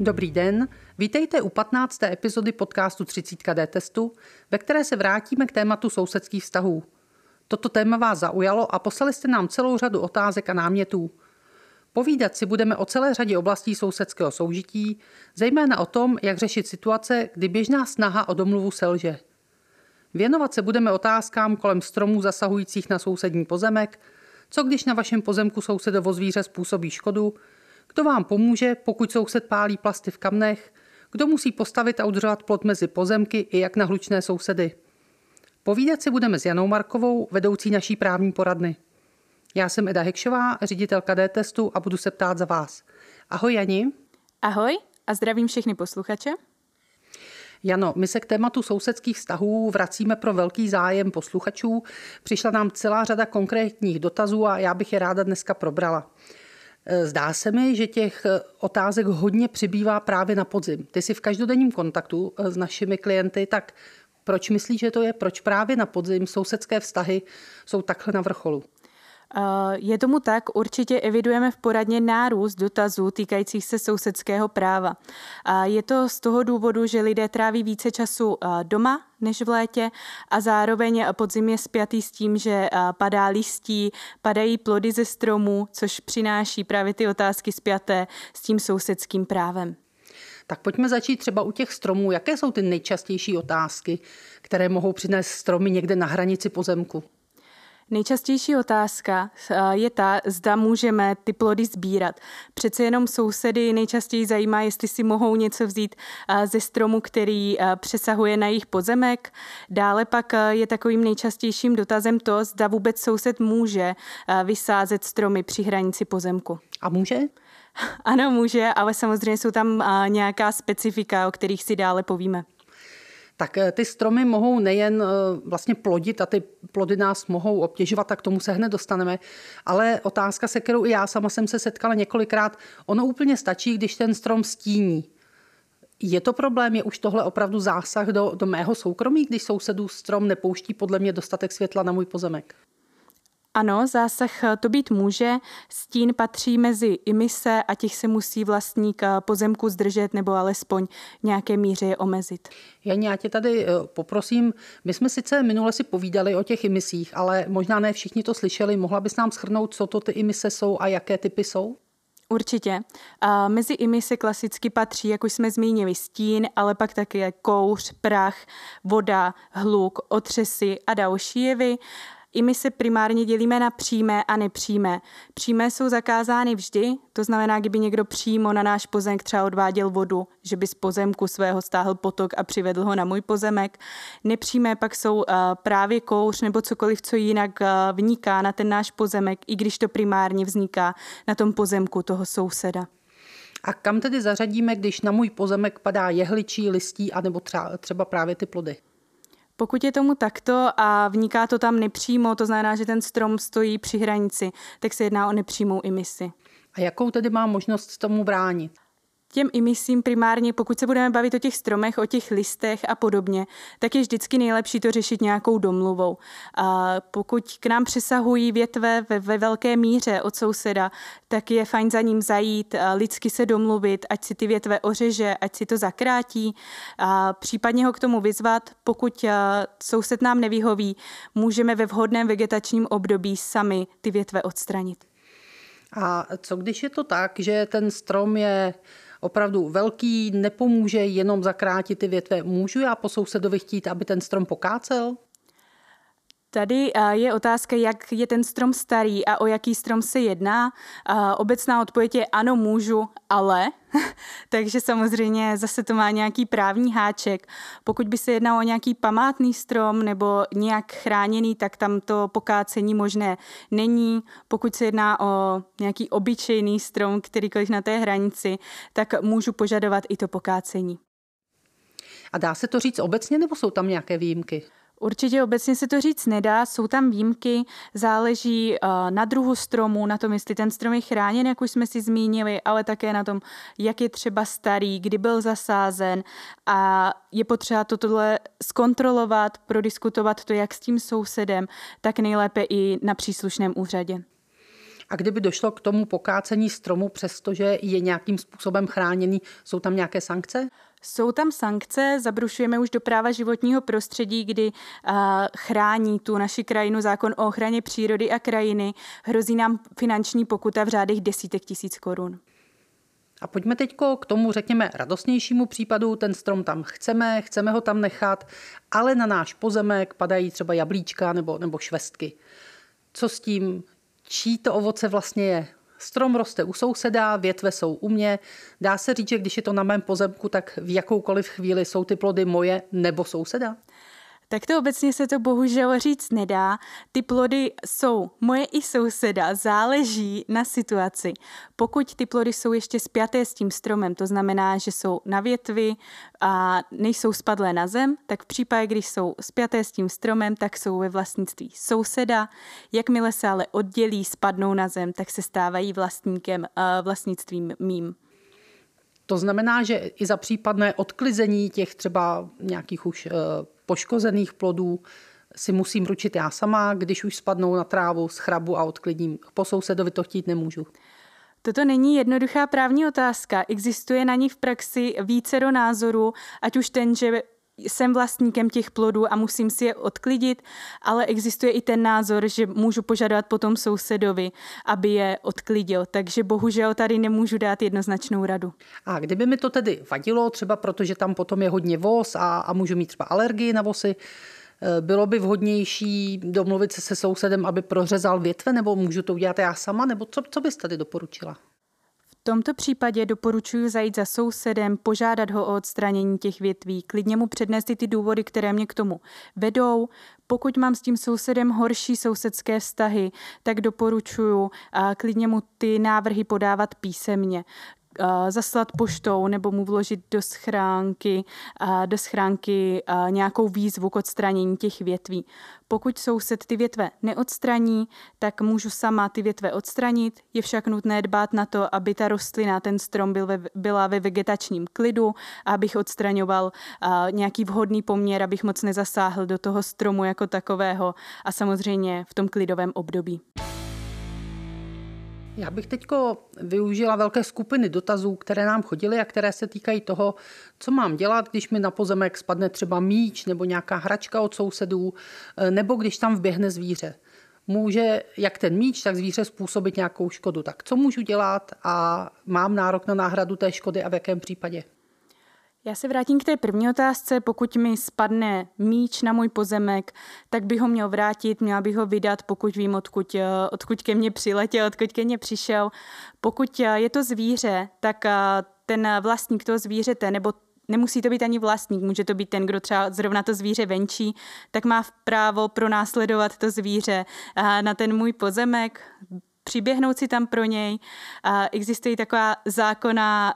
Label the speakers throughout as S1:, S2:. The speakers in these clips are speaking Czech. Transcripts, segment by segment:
S1: Dobrý den, vítejte u 15. epizody podcastu 30D testu, ve které se vrátíme k tématu sousedských vztahů. Toto téma vás zaujalo a poslali jste nám celou řadu otázek a námětů. Povídat si budeme o celé řadě oblastí sousedského soužití, zejména o tom, jak řešit situace, kdy běžná snaha o domluvu selže. Věnovat se budeme otázkám kolem stromů zasahujících na sousední pozemek, co když na vašem pozemku sousedovo zvíře způsobí škodu, kdo vám pomůže, pokud soused pálí plasty v kamnech, kdo musí postavit a udržovat plot mezi pozemky i jak na hlučné sousedy. Povídat si budeme s Janou Markovou, vedoucí naší právní poradny. Já jsem Eda Hekšová, ředitelka D-testu a budu se ptát za vás. Ahoj Jani.
S2: Ahoj a zdravím všechny posluchače.
S1: Jano, my se k tématu sousedských vztahů vracíme pro velký zájem posluchačů. Přišla nám celá řada konkrétních dotazů a já bych je ráda dneska probrala. Zdá se mi, že těch otázek hodně přibývá právě na podzim. Ty jsi v každodenním kontaktu s našimi klienty, tak proč myslíš, že to je? Proč právě na podzim sousedské vztahy jsou takhle na vrcholu?
S2: Je tomu tak, určitě evidujeme v poradně nárůst dotazů týkajících se sousedského práva. Je to z toho důvodu, že lidé tráví více času doma než v létě a zároveň podzim je spjatý s tím, že padá listí, padají plody ze stromů, což přináší právě ty otázky spjaté s tím sousedským právem.
S1: Tak pojďme začít třeba u těch stromů. Jaké jsou ty nejčastější otázky, které mohou přinést stromy někde na hranici pozemku?
S2: Nejčastější otázka eh, je ta, zda můžeme ty plody sbírat. Přece jenom sousedy nejčastěji zajímá, jestli si mohou něco vzít eh, ze stromu, který eh, přesahuje na jejich pozemek. Dále pak je takovým nejčastějším dotazem to, zda vůbec soused může vysázet stromy při hranici pozemku.
S1: A může?
S2: Ano, může, ale samozřejmě jsou tam nějaká specifika, o kterých si dále povíme
S1: tak eh, ty stromy mohou nejen eh, vlastně plodit a ty plody nás mohou obtěžovat, tak tomu se hned dostaneme, ale otázka, se kterou i já sama jsem se setkala několikrát, ono úplně stačí, když ten strom stíní. Je to problém, je už tohle opravdu zásah do, do mého soukromí, když sousedů strom nepouští podle mě dostatek světla na můj pozemek?
S2: Ano, zásah eh, to být může. Stín patří mezi imise a těch se musí vlastník eh, pozemku zdržet nebo alespoň nějaké míře je omezit.
S1: Janě, já tě tady eh, poprosím, my jsme sice minule si povídali o těch imisích, ale možná ne všichni to slyšeli. Mohla bys nám schrnout, co to ty imise jsou a jaké typy jsou?
S2: Určitě. A mezi imise klasicky patří, jak už jsme zmínili, stín, ale pak také kouř, prach, voda, hluk, otřesy a další jevy. I my se primárně dělíme na přímé a nepřímé. Přímé jsou zakázány vždy, to znamená, kdyby někdo přímo na náš pozemek třeba odváděl vodu, že by z pozemku svého stáhl potok a přivedl ho na můj pozemek. Nepřímé pak jsou uh, právě kouř nebo cokoliv, co jinak uh, vniká na ten náš pozemek, i když to primárně vzniká na tom pozemku toho souseda.
S1: A kam tedy zařadíme, když na můj pozemek padá jehličí, listí, anebo třeba, třeba právě ty plody?
S2: Pokud je tomu takto a vniká to tam nepřímo, to znamená, že ten strom stojí při hranici, tak se jedná o nepřímou emisi.
S1: A jakou tedy má možnost tomu bránit?
S2: Těm imisím primárně, pokud se budeme bavit o těch stromech, o těch listech a podobně, tak je vždycky nejlepší to řešit nějakou domluvou. A pokud k nám přesahují větve ve, ve velké míře od souseda, tak je fajn za ním zajít, lidsky se domluvit, ať si ty větve ořeže, ať si to zakrátí, a případně ho k tomu vyzvat. Pokud soused nám nevyhoví, můžeme ve vhodném vegetačním období sami ty větve odstranit.
S1: A co když je to tak, že ten strom je opravdu velký, nepomůže jenom zakrátit ty větve. Můžu já po sousedovi chtít, aby ten strom pokácel?
S2: Tady je otázka, jak je ten strom starý a o jaký strom se jedná. Obecná odpověď je ano, můžu, ale. Takže samozřejmě zase to má nějaký právní háček. Pokud by se jednalo o nějaký památný strom nebo nějak chráněný, tak tam to pokácení možné není. Pokud se jedná o nějaký obyčejný strom, kterýkoliv na té hranici, tak můžu požadovat i to pokácení.
S1: A dá se to říct obecně, nebo jsou tam nějaké výjimky?
S2: Určitě obecně se to říct nedá, jsou tam výjimky, záleží uh, na druhu stromu, na tom, jestli ten strom je chráněn, jak už jsme si zmínili, ale také na tom, jak je třeba starý, kdy byl zasázen a je potřeba to tohle zkontrolovat, prodiskutovat to jak s tím sousedem, tak nejlépe i na příslušném úřadě.
S1: A kdyby došlo k tomu pokácení stromu, přestože je nějakým způsobem chráněný, jsou tam nějaké sankce?
S2: Jsou tam sankce, zabrušujeme už do práva životního prostředí, kdy uh, chrání tu naši krajinu zákon o ochraně přírody a krajiny. Hrozí nám finanční pokuta v řádech desítek tisíc korun.
S1: A pojďme teď k tomu, řekněme, radostnějšímu případu. Ten strom tam chceme, chceme ho tam nechat, ale na náš pozemek padají třeba jablíčka nebo, nebo švestky. Co s tím? Čí to ovoce vlastně je? Strom roste u souseda, větve jsou u mě. Dá se říct, že když je to na mém pozemku, tak v jakoukoliv chvíli jsou ty plody moje nebo souseda?
S2: Tak to obecně se to bohužel říct nedá. Ty plody jsou moje i souseda, záleží na situaci. Pokud ty plody jsou ještě spjaté s tím stromem, to znamená, že jsou na větvi a nejsou spadlé na zem, tak v případě, když jsou spjaté s tím stromem, tak jsou ve vlastnictví souseda. Jakmile se ale oddělí, spadnou na zem, tak se stávají vlastníkem, vlastnictvím mým.
S1: To znamená, že i za případné odklizení těch třeba nějakých už eh, poškozených plodů si musím ručit já sama, když už spadnou na trávu, schrabu a odklidím. Po sousedovi to chtít nemůžu.
S2: Toto není jednoduchá právní otázka. Existuje na ní v praxi vícero názorů, ať už ten, že jsem vlastníkem těch plodů a musím si je odklidit, ale existuje i ten názor, že můžu požadovat potom sousedovi, aby je odklidil. Takže bohužel tady nemůžu dát jednoznačnou radu.
S1: A kdyby mi to tedy vadilo, třeba protože tam potom je hodně voz a, a můžu mít třeba alergii na vosy, eh, bylo by vhodnější domluvit se se sousedem, aby prořezal větve, nebo můžu to udělat já sama, nebo co, co bys tady doporučila?
S2: Tomto případě doporučuji zajít za sousedem, požádat ho o odstranění těch větví, klidně mu přednést ty důvody, které mě k tomu vedou. Pokud mám s tím sousedem horší sousedské vztahy, tak doporučuji klidně mu ty návrhy podávat písemně zaslat poštou nebo mu vložit do schránky, do schránky nějakou výzvu k odstranění těch větví. Pokud soused ty větve neodstraní, tak můžu sama ty větve odstranit. Je však nutné dbát na to, aby ta rostlina, ten strom byl ve, byla ve vegetačním klidu, abych odstraňoval nějaký vhodný poměr, abych moc nezasáhl do toho stromu jako takového a samozřejmě v tom klidovém období.
S1: Já bych teď využila velké skupiny dotazů, které nám chodily a které se týkají toho, co mám dělat, když mi na pozemek spadne třeba míč nebo nějaká hračka od sousedů, eh, nebo když tam vběhne zvíře. Může jak ten míč, tak zvíře způsobit nějakou škodu. Tak co můžu dělat a mám nárok na náhradu té škody a v jakém případě?
S2: Já se vrátím k té první otázce. Pokud mi spadne míč na můj pozemek, tak bych ho měl vrátit, měla bych ho vydat, pokud vím, odkud, eh, odkud ke mně přiletěl, odkud ke mně přišel. Pokud eh, je to zvíře, tak eh, ten vlastník toho zvířete nebo nemusí to být ani vlastník, může to být ten, kdo třeba zrovna to zvíře venčí, tak má právo pronásledovat to zvíře na ten můj pozemek, přiběhnout si tam pro něj. A existuje taková zákona,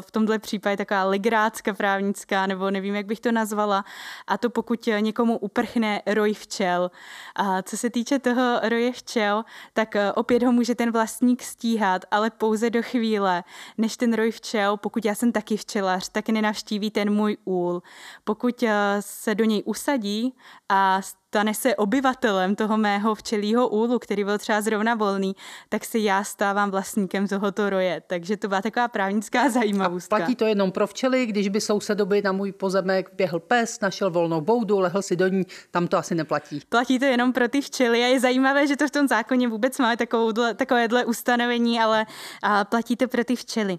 S2: v tomhle případě taková legrácka právnická, nebo nevím, jak bych to nazvala, a to pokud někomu uprchne roj včel. A co se týče toho roje včel, tak opět ho může ten vlastník stíhat, ale pouze do chvíle, než ten roj včel, pokud já jsem taky včelař, tak nenavštíví ten můj úl. Pokud se do něj usadí a stane se obyvatelem toho mého včelího úlu, který byl třeba zrovna volný, tak si já stávám vlastníkem tohoto roje. Takže to byla taková právnická zajímavost.
S1: A platí to jenom pro včely, když by sousedoby na můj pozemek běhl pes, našel volnou boudu, lehl si do ní, tam to asi neplatí.
S2: Platí to jenom pro ty včely a je zajímavé, že to v tom zákoně vůbec máme takovouhle, takovéhle ustanovení, ale a, platí to pro ty včely.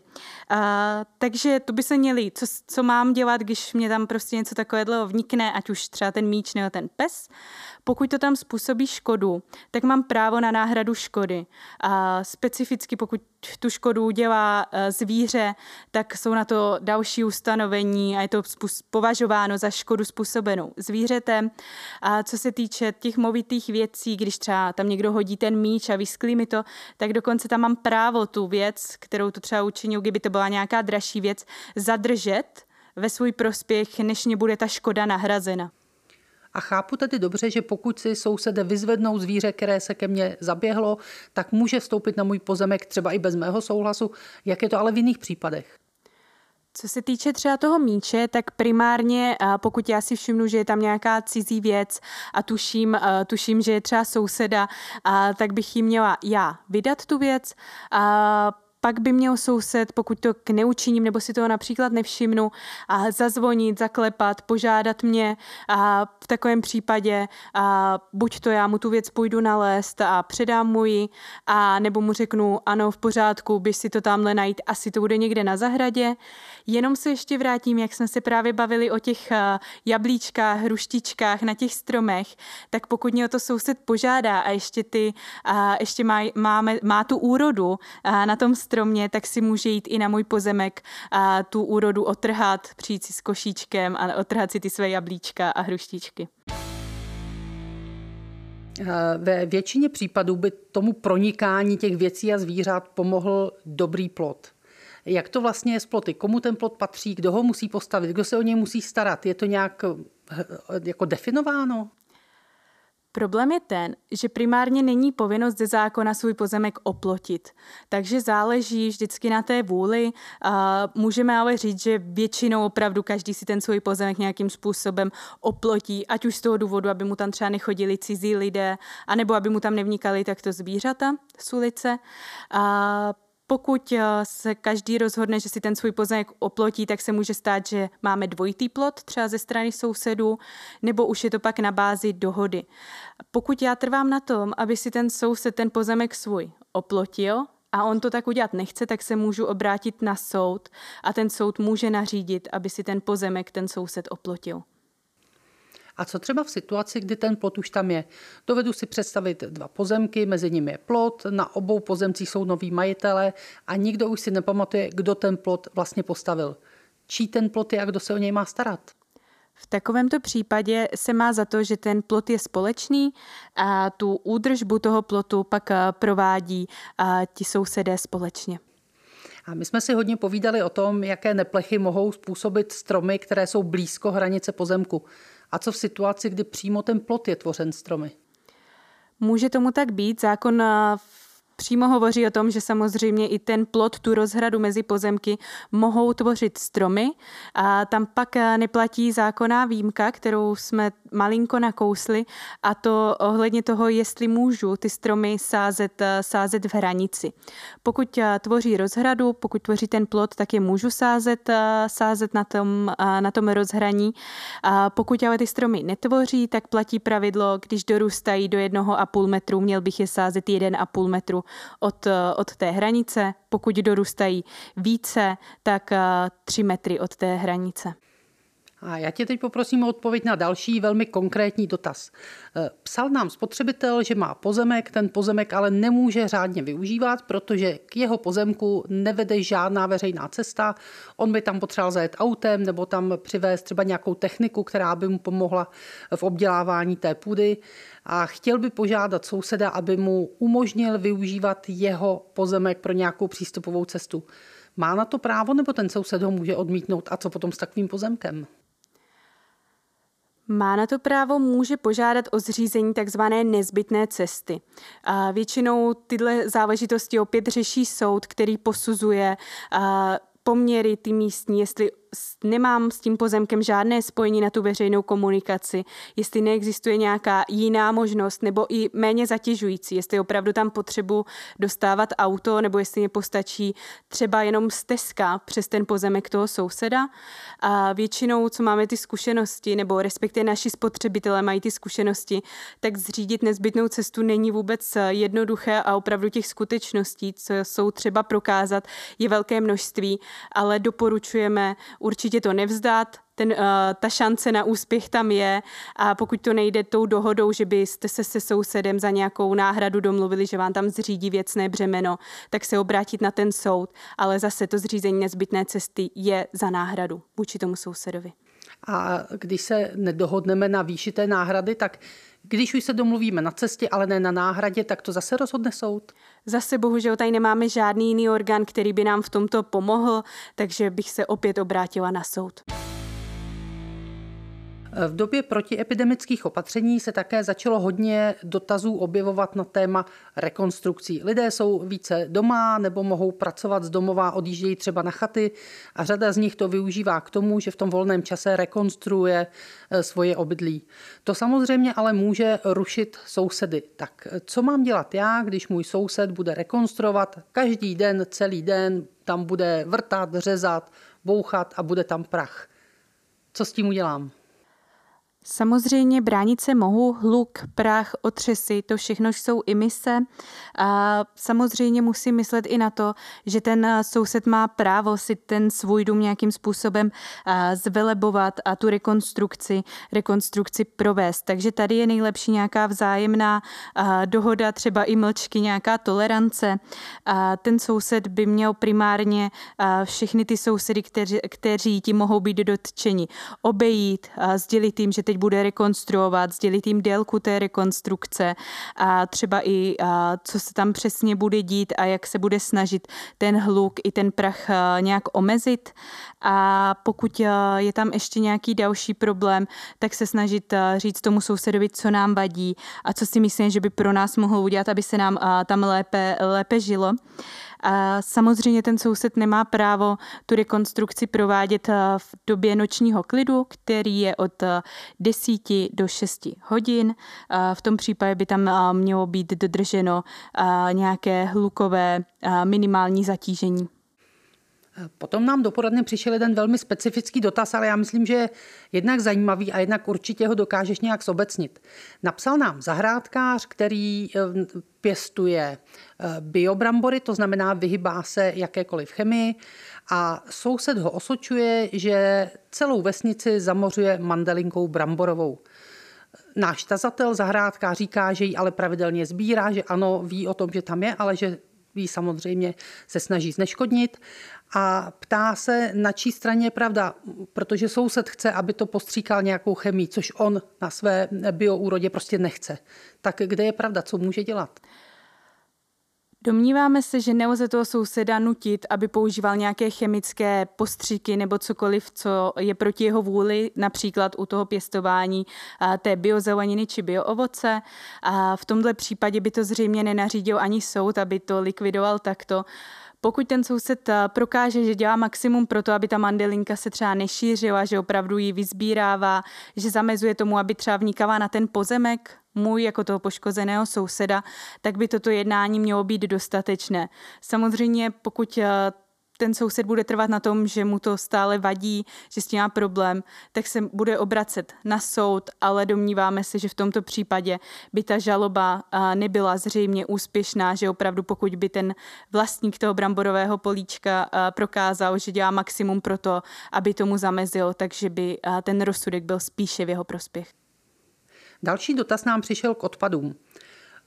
S2: A, takže to by se měli, co, co mám dělat, když mě tam prostě něco takového vnikne, ať už třeba ten míč nebo ten pes. Pokud to tam způsobí škodu, tak mám právo na náhradu škody. A specificky pokud tu škodu udělá e, zvíře, tak jsou na to další ustanovení a je to považováno za škodu způsobenou zvířetem. A co se týče těch movitých věcí, když třeba tam někdo hodí ten míč a vysklí mi to, tak dokonce tam mám právo tu věc, kterou to třeba učinil, kdyby to byla nějaká dražší věc, zadržet ve svůj prospěch, než mě bude ta škoda nahrazena.
S1: A chápu tedy dobře, že pokud si sousede vyzvednou zvíře, které se ke mně zaběhlo, tak může vstoupit na můj pozemek třeba i bez mého souhlasu. Jak je to ale v jiných případech?
S2: Co se týče třeba toho míče, tak primárně, pokud já si všimnu, že je tam nějaká cizí věc a tuším, tuším že je třeba souseda, tak bych ji měla já vydat tu věc, pak by měl soused, pokud to k neučiním nebo si toho například nevšimnu, a zazvonit, zaklepat, požádat mě a v takovém případě a buď to já mu tu věc půjdu nalézt a předám mu ji, a nebo mu řeknu, ano, v pořádku, běž si to tamhle najít, asi to bude někde na zahradě. Jenom se ještě vrátím, jak jsme se právě bavili o těch jablíčkách, hruštičkách na těch stromech, tak pokud mě o to soused požádá a ještě ty, a ještě má, máme, má tu úrodu na tom stromě, tak si může jít i na můj pozemek a tu úrodu otrhat, přijít si s košíčkem a otrhat si ty své jablíčka a hruštičky.
S1: Ve většině případů by tomu pronikání těch věcí a zvířat pomohl dobrý plot. Jak to vlastně je s ploty? Komu ten plot patří? Kdo ho musí postavit? Kdo se o něj musí starat? Je to nějak eh, jako definováno?
S2: Problém je ten, že primárně není povinnost ze zákona svůj pozemek oplotit. Takže záleží vždycky na té vůli. A můžeme ale říct, že většinou opravdu každý si ten svůj pozemek nějakým způsobem oplotí, ať už z toho důvodu, aby mu tam třeba nechodili cizí lidé, anebo aby mu tam nevnikali takto zvířata z ulice. A pokud eh, se každý rozhodne, že si ten svůj pozemek oplotí, tak se může stát, že máme dvojitý plot třeba ze strany sousedů, nebo už je to pak na bázi dohody. Pokud já trvám na tom, aby si ten soused ten pozemek svůj oplotil, a on to tak udělat nechce, tak se můžu obrátit na soud a ten soud může nařídit, aby si ten pozemek ten soused oplotil.
S1: A co třeba v situaci, kdy ten plot už tam je? Dovedu si představit dva pozemky, mezi nimi je plot, na obou pozemcích jsou noví majitele a nikdo už si nepamatuje, kdo ten plot vlastně postavil. Čí ten plot je a kdo se o něj má starat?
S2: V takovémto případě se má za to, že ten plot je společný a tu údržbu toho plotu pak provádí ti sousedé společně.
S1: A my jsme si hodně povídali o tom, jaké neplechy mohou způsobit stromy, které jsou blízko hranice pozemku. A co v situaci, kdy přímo ten plot je tvořen stromy?
S2: Může tomu tak být. Zákon v přímo hovoří o tom, že samozřejmě i ten plot, tu rozhradu mezi pozemky mohou tvořit stromy a tam pak eh, neplatí zákonná výjimka, kterou jsme malinko nakousli a to ohledně toho, jestli můžu ty stromy sázet, eh, sázet v hranici. Pokud eh, tvoří rozhradu, pokud tvoří ten plot, tak je můžu sázet, sázet na tom, na tom rozhraní. A pokud ale ty stromy netvoří, tak platí pravidlo, když dorůstají do jednoho a půl metru, měl bych je sázet jeden a půl metru od, od té hranice. Pokud dorůstají více, tak 3 metry od té hranice.
S1: A já tě teď poprosím o odpověď na další velmi konkrétní dotaz. Eh, psal nám spotřebitel, že má pozemek, ten pozemek ale nemůže řádně využívat, protože k jeho pozemku nevede žádná veřejná cesta. On by tam potřeboval zajet autem nebo tam přivést třeba nějakou techniku, která by mu pomohla v obdělávání té půdy a chtěl by požádat souseda, aby mu umožnil využívat jeho pozemek pro nějakou přístupovou cestu. Má na to právo, nebo ten soused ho může odmítnout? A co potom s takovým pozemkem?
S2: Má na to právo, může požádat o zřízení tzv. nezbytné cesty. A většinou tyhle záležitosti opět řeší soud, který posuzuje poměry ty místní, jestli nemám s tím pozemkem žádné spojení na tu veřejnou komunikaci, jestli neexistuje nějaká jiná možnost nebo i méně zatěžující, jestli opravdu tam potřebu dostávat auto nebo jestli mě postačí třeba jenom stezka přes ten pozemek toho souseda. A většinou, co máme ty zkušenosti, nebo respektive naši spotřebitelé mají ty zkušenosti, tak zřídit nezbytnou cestu není vůbec jednoduché a opravdu těch skutečností, co jsou třeba prokázat, je velké množství, ale doporučujeme určitě to nevzdát, ten, uh, ta šance na úspěch tam je a pokud to nejde tou dohodou, že byste se se sousedem za nějakou náhradu domluvili, že vám tam zřídí věcné břemeno, tak se obrátit na ten soud, ale zase to zřízení nezbytné cesty je za náhradu vůči tomu sousedovi.
S1: A když se nedohodneme na výši té náhrady, tak když už se domluvíme na cestě, ale ne na náhradě, tak to zase rozhodne soud?
S2: Zase bohužel tady nemáme žádný jiný orgán, který by nám v tomto pomohl, takže bych se opět obrátila na soud.
S1: V době protiepidemických opatření se také začalo hodně dotazů objevovat na téma rekonstrukcí. Lidé jsou více doma nebo mohou pracovat z domova, odjíždějí třeba na chaty a řada z nich to využívá k tomu, že v tom volném čase rekonstruuje eh, svoje obydlí. To samozřejmě ale může rušit sousedy. Tak co mám dělat já, když můj soused bude rekonstruovat každý den, celý den, tam bude vrtat, řezat, bouchat a bude tam prach. Co s tím udělám?
S2: Samozřejmě bránit se mohu, hluk, prach, otřesy, to všechno jsou emise. A samozřejmě musím myslet i na to, že ten soused má právo si ten svůj dům nějakým způsobem zvelebovat a tu rekonstrukci, rekonstrukci provést. Takže tady je nejlepší nějaká vzájemná dohoda, třeba i mlčky, nějaká tolerance. A ten soused by měl primárně všechny ty sousedy, kteří, kteří ti mohou být dotčeni, obejít, sdělit jim, že teď bude rekonstruovat, sdělit jim délku té rekonstrukce a třeba i a, co se tam přesně bude dít a jak se bude snažit ten hluk i ten prach nějak omezit. A pokud je tam ještě nějaký další problém, tak se snažit říct tomu sousedovi, co nám vadí a co si myslím, že by pro nás mohlo udělat, aby se nám tam lépe, lépe žilo. A samozřejmě ten soused nemá právo tu rekonstrukci provádět eh, v době nočního klidu, který je od 10 eh, do 6 hodin. V tom případě by tam eh, mělo být dodrženo nějaké hlukové minimální zatížení.
S1: Potom nám do poradny přišel jeden velmi specifický dotaz, ale já myslím, že je jednak zajímavý a jednak určitě ho dokážeš nějak zobecnit. Napsal nám zahrádkář, který eh, pěstuje eh, biobrambory, to znamená vyhybá se jakékoliv chemii a soused ho osočuje, že celou vesnici zamořuje mandelinkou bramborovou. Náš tazatel zahrádka říká, že ji ale pravidelně sbírá, že ano, ví o tom, že tam je, ale že jí samozřejmě se snaží zneškodnit a ptá se, na čí straně je pravda, protože soused chce, aby to postříkal nějakou chemii, což on na své bioúrodě prostě nechce. Tak kde je pravda, co může dělat?
S2: Domníváme se, že nelze toho souseda nutit, aby používal nějaké chemické postřiky nebo cokoliv, co je proti jeho vůli, například u toho pěstování té biozeleniny či bioovoce. A v tomto případě by to zřejmě nenařídil ani soud, aby to likvidoval takto. Pokud ten soused eh, prokáže, že dělá maximum pro to, aby ta mandelinka se třeba nešířila, že opravdu ji vyzbírává, že zamezuje tomu, aby třeba vnikala na ten pozemek, můj jako toho poškozeného souseda, tak by toto jednání mělo být dostatečné. Samozřejmě, pokud eh, ten soused bude trvat na tom, že mu to stále vadí, že s tím má problém, tak se bude obracet na soud, ale domníváme se, že v tomto případě by ta žaloba nebyla zřejmě úspěšná, že opravdu pokud by ten vlastník toho bramborového políčka prokázal, že dělá maximum pro to, aby tomu zamezil, takže by ten rozsudek byl spíše v jeho prospěch.
S1: Další dotaz nám přišel k odpadům.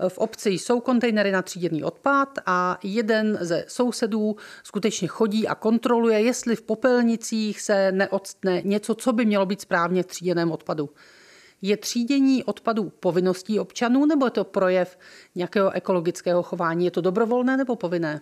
S1: V obci jsou kontejnery na tříděný odpad a jeden ze sousedů skutečně chodí a kontroluje, jestli v popelnicích se neodstne něco, co by mělo být správně v tříděném odpadu. Je třídění odpadů povinností občanů nebo je to projev nějakého ekologického chování? Je to dobrovolné nebo povinné?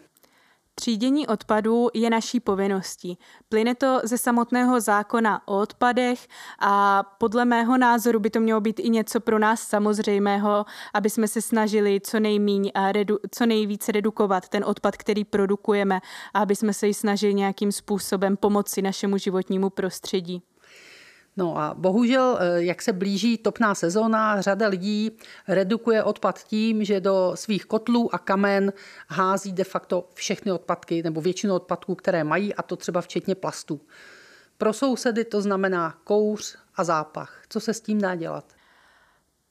S2: Třídění odpadů je naší povinností. Plyne to ze samotného zákona o odpadech a podle mého názoru by to mělo být i něco pro nás samozřejmého, aby jsme se snažili co, nejmíň a redu, co nejvíce redukovat ten odpad, který produkujeme a aby jsme se ji snažili nějakým způsobem pomoci našemu životnímu prostředí.
S1: No a bohužel, eh, jak se blíží topná sezóna, řada lidí redukuje odpad tím, že do svých kotlů a kamen hází de facto všechny odpadky nebo většinu odpadků, které mají, a to třeba včetně plastů. Pro sousedy to znamená kouř a zápach. Co se s tím dá dělat?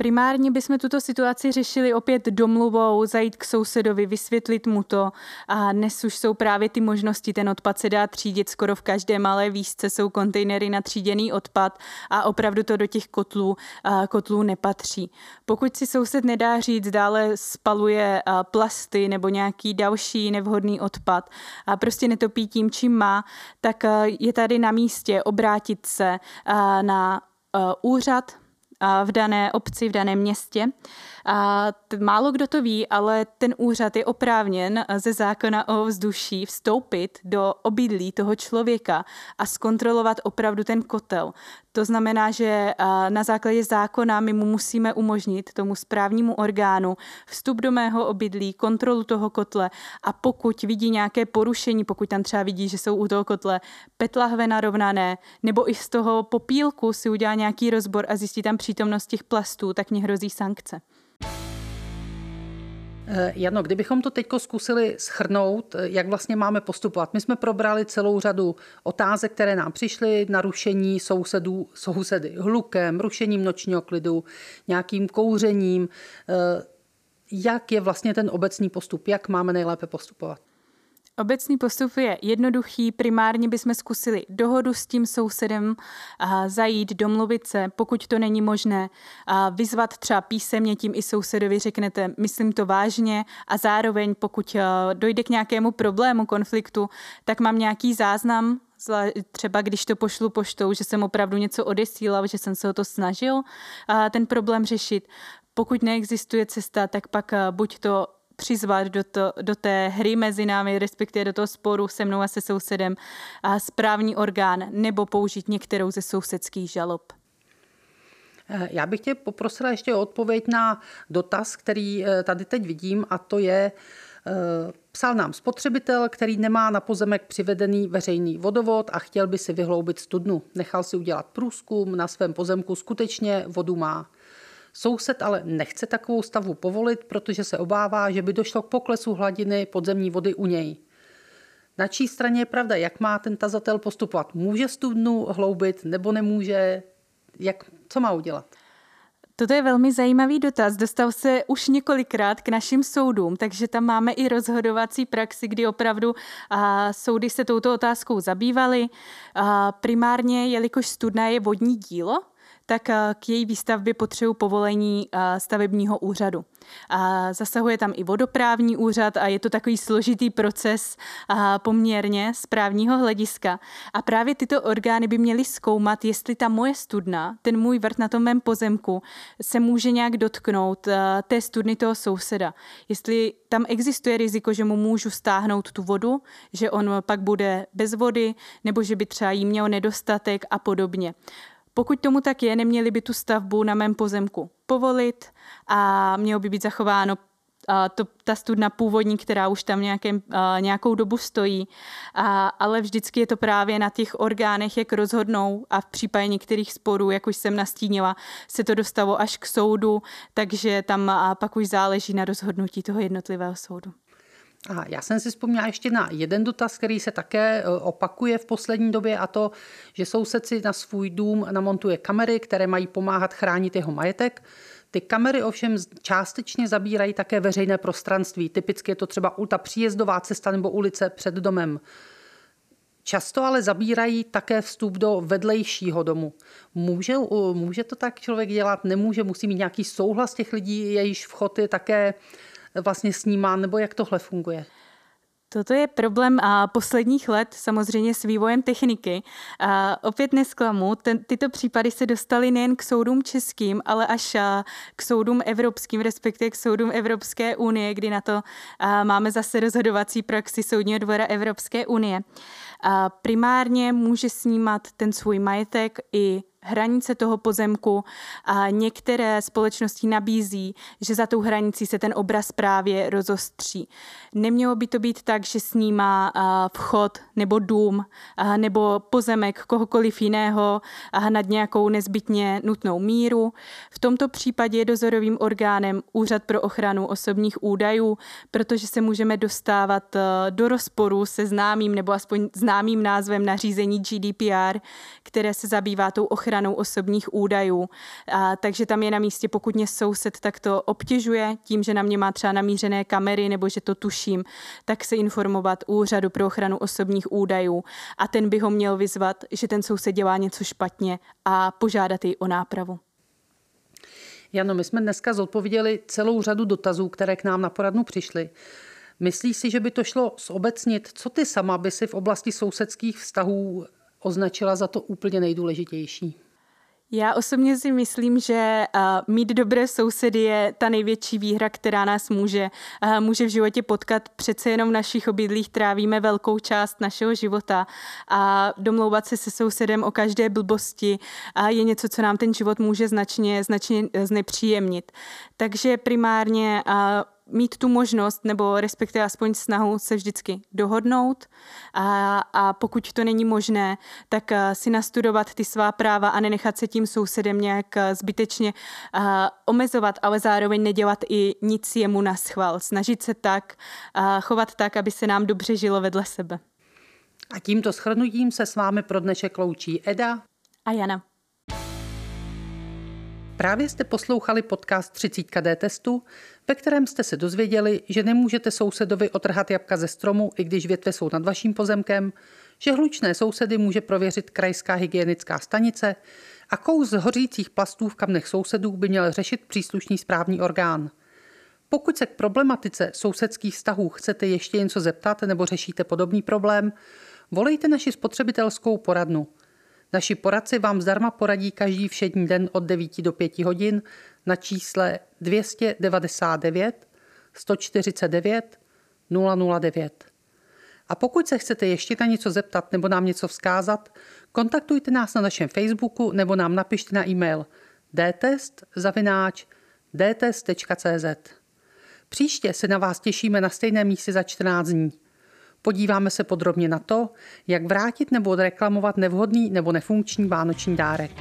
S2: Primárně bychom tuto situaci řešili opět domluvou, zajít k sousedovi, vysvětlit mu to a dnes už jsou právě ty možnosti, ten odpad se dá třídit skoro v každé malé výšce, jsou kontejnery na tříděný odpad a opravdu to do těch kotlů, kotlů nepatří. Pokud si soused nedá říct, dále spaluje plasty nebo nějaký další nevhodný odpad a prostě netopí tím, čím má, tak je tady na místě obrátit se na úřad v dané obci, v daném městě. A málo kdo to ví, ale ten úřad je oprávněn ze zákona o vzduší vstoupit do obydlí toho člověka a zkontrolovat opravdu ten kotel. To znamená, že na základě zákona my mu musíme umožnit tomu správnímu orgánu vstup do mého obydlí, kontrolu toho kotle a pokud vidí nějaké porušení, pokud tam třeba vidí, že jsou u toho kotle petlahve narovnané, nebo i z toho popílku si udělá nějaký rozbor a zjistí tam přítomnost těch plastů, tak mě hrozí sankce.
S1: Eh, Jano, kdybychom to teď zkusili schrnout, eh, jak vlastně máme postupovat. My jsme probrali celou řadu otázek, které nám přišly, narušení sousedů, sousedy hlukem, rušením nočního klidu, nějakým kouřením. Eh, jak je vlastně ten obecný postup, jak máme nejlépe postupovat?
S2: Obecný postup je jednoduchý, primárně bychom zkusili dohodu s tím sousedem, a zajít, domluvit se, pokud to není možné, a vyzvat třeba písemně tím i sousedovi řeknete, myslím to vážně a zároveň pokud dojde k nějakému problému, konfliktu, tak mám nějaký záznam, třeba když to pošlu poštou, že jsem opravdu něco odesílal, že jsem se o to snažil ten problém řešit. Pokud neexistuje cesta, tak pak buď to přizvat do, to, do té hry mezi námi, respektive do toho sporu se mnou a se sousedem a správní orgán nebo použít některou ze sousedských žalob.
S1: Eh, já bych tě poprosila ještě o odpověď na dotaz, který eh, tady teď vidím, a to je, eh, psal nám spotřebitel, který nemá na pozemek přivedený veřejný vodovod a chtěl by si vyhloubit studnu. Nechal si udělat průzkum, na svém pozemku skutečně vodu má. Soused ale nechce takovou stavu povolit, protože se obává, že by došlo k poklesu hladiny podzemní vody u něj. Na čí straně je pravda, jak má ten tazatel postupovat? Může studnu hloubit nebo nemůže? Jak, co má udělat?
S2: Toto je velmi zajímavý dotaz. Dostal se už několikrát k našim soudům, takže tam máme i rozhodovací praxi, kdy opravdu a, soudy se touto otázkou zabývaly. Primárně, jelikož studna je vodní dílo, tak eh, k její výstavbě potřebují povolení eh, stavebního úřadu. A zasahuje tam i vodoprávní úřad a je to takový složitý proces a poměrně z právního hlediska. A právě tyto orgány by měly zkoumat, jestli ta moje studna, ten můj vrt na tom mém pozemku, se může nějak dotknout eh, té studny toho souseda. Jestli tam existuje riziko, že mu můžu stáhnout tu vodu, že on pak bude bez vody, nebo že by třeba jí měl nedostatek a podobně. Pokud tomu tak je, neměli by tu stavbu na mém pozemku povolit a mělo by být zachováno a to, ta studna původní, která už tam nějakém, a, nějakou dobu stojí, a, ale vždycky je to právě na těch orgánech, jak rozhodnou a v případě některých sporů, jak už jsem nastínila, se to dostalo až k soudu, takže tam a pak už záleží na rozhodnutí toho jednotlivého soudu.
S1: A já jsem si vzpomněla ještě na jeden dotaz, který se také e, opakuje v poslední době a to, že soused si na svůj dům namontuje kamery, které mají pomáhat chránit jeho majetek. Ty kamery ovšem částečně zabírají také veřejné prostranství. Typicky je to třeba ta příjezdová cesta nebo ulice před domem. Často ale zabírají také vstup do vedlejšího domu. Může, může to tak člověk dělat? Nemůže? Musí mít nějaký souhlas těch lidí, jejíž vchod je také vlastně snímán, nebo jak tohle funguje?
S2: Toto je problém a posledních let samozřejmě s vývojem techniky. A opět nesklamu, ten, tyto případy se dostaly nejen k soudům českým, ale až k soudům evropským, respektive k soudům Evropské unie, kdy na to máme zase rozhodovací praxi Soudního dvora Evropské unie. A primárně může snímat ten svůj majetek i hranice toho pozemku a některé společnosti nabízí, že za tou hranicí se ten obraz právě rozostří. Nemělo by to být tak, že snímá vchod nebo dům nebo pozemek kohokoliv jiného nad nějakou nezbytně nutnou míru. V tomto případě je dozorovým orgánem Úřad pro ochranu osobních údajů, protože se můžeme dostávat do rozporu se známým nebo aspoň známým názvem nařízení GDPR, které se zabývá tou ochranou ochranou osobních údajů. A, takže tam je na místě, pokud mě soused tak to obtěžuje tím, že na mě má třeba namířené kamery nebo že to tuším, tak se informovat úřadu pro ochranu osobních údajů a ten by ho měl vyzvat, že ten soused dělá něco špatně a požádat jej o nápravu.
S1: Jano, my jsme dneska zodpověděli celou řadu dotazů, které k nám na poradnu přišly. Myslíš si, že by to šlo zobecnit? Co ty sama by si v oblasti sousedských vztahů označila za to úplně nejdůležitější?
S2: Já osobně si myslím, že uh, mít dobré sousedy je ta největší výhra, která nás může, uh, může v životě potkat. Přece jenom v našich obydlích trávíme velkou část našeho života a domlouvat se se sousedem o každé blbosti uh, je něco, co nám ten život může značně, značně znepříjemnit. Takže primárně uh, mít tu možnost, nebo respektive aspoň snahu se vždycky dohodnout a, a pokud to není možné, tak eh, si nastudovat ty svá práva a nenechat se tím sousedem nějak eh, zbytečně uh, omezovat, ale zároveň nedělat i nic jemu na schvál. Snažit se tak, chovat tak, aby se nám dobře žilo vedle sebe.
S1: A tímto shrnutím se s vámi pro dnešek loučí Eda
S2: a Jana.
S1: Právě jste poslouchali podcast 30 D testu, ve kterém jste se dozvěděli, že nemůžete sousedovi otrhat jabka ze stromu, i když větve jsou nad vaším pozemkem, že hlučné sousedy může prověřit krajská hygienická stanice a kous z hořících plastů v kamnech sousedů by měl řešit příslušný správní orgán. Pokud se k problematice sousedských vztahů chcete ještě něco zeptat nebo řešíte podobný problém, volejte naši spotřebitelskou poradnu – Naši poradci vám zdarma poradí každý všední den od 9 do 5 hodin na čísle 299 149 009. A pokud se chcete ještě na něco zeptat nebo nám něco vzkázat, kontaktujte nás na našem Facebooku nebo nám napište na e-mail dtest dtest.cz. Příště se na vás těšíme na stejném místě za 14 dní. Podíváme se podrobně na to, jak vrátit nebo odreklamovat nevhodný nebo nefunkční vánoční dárek.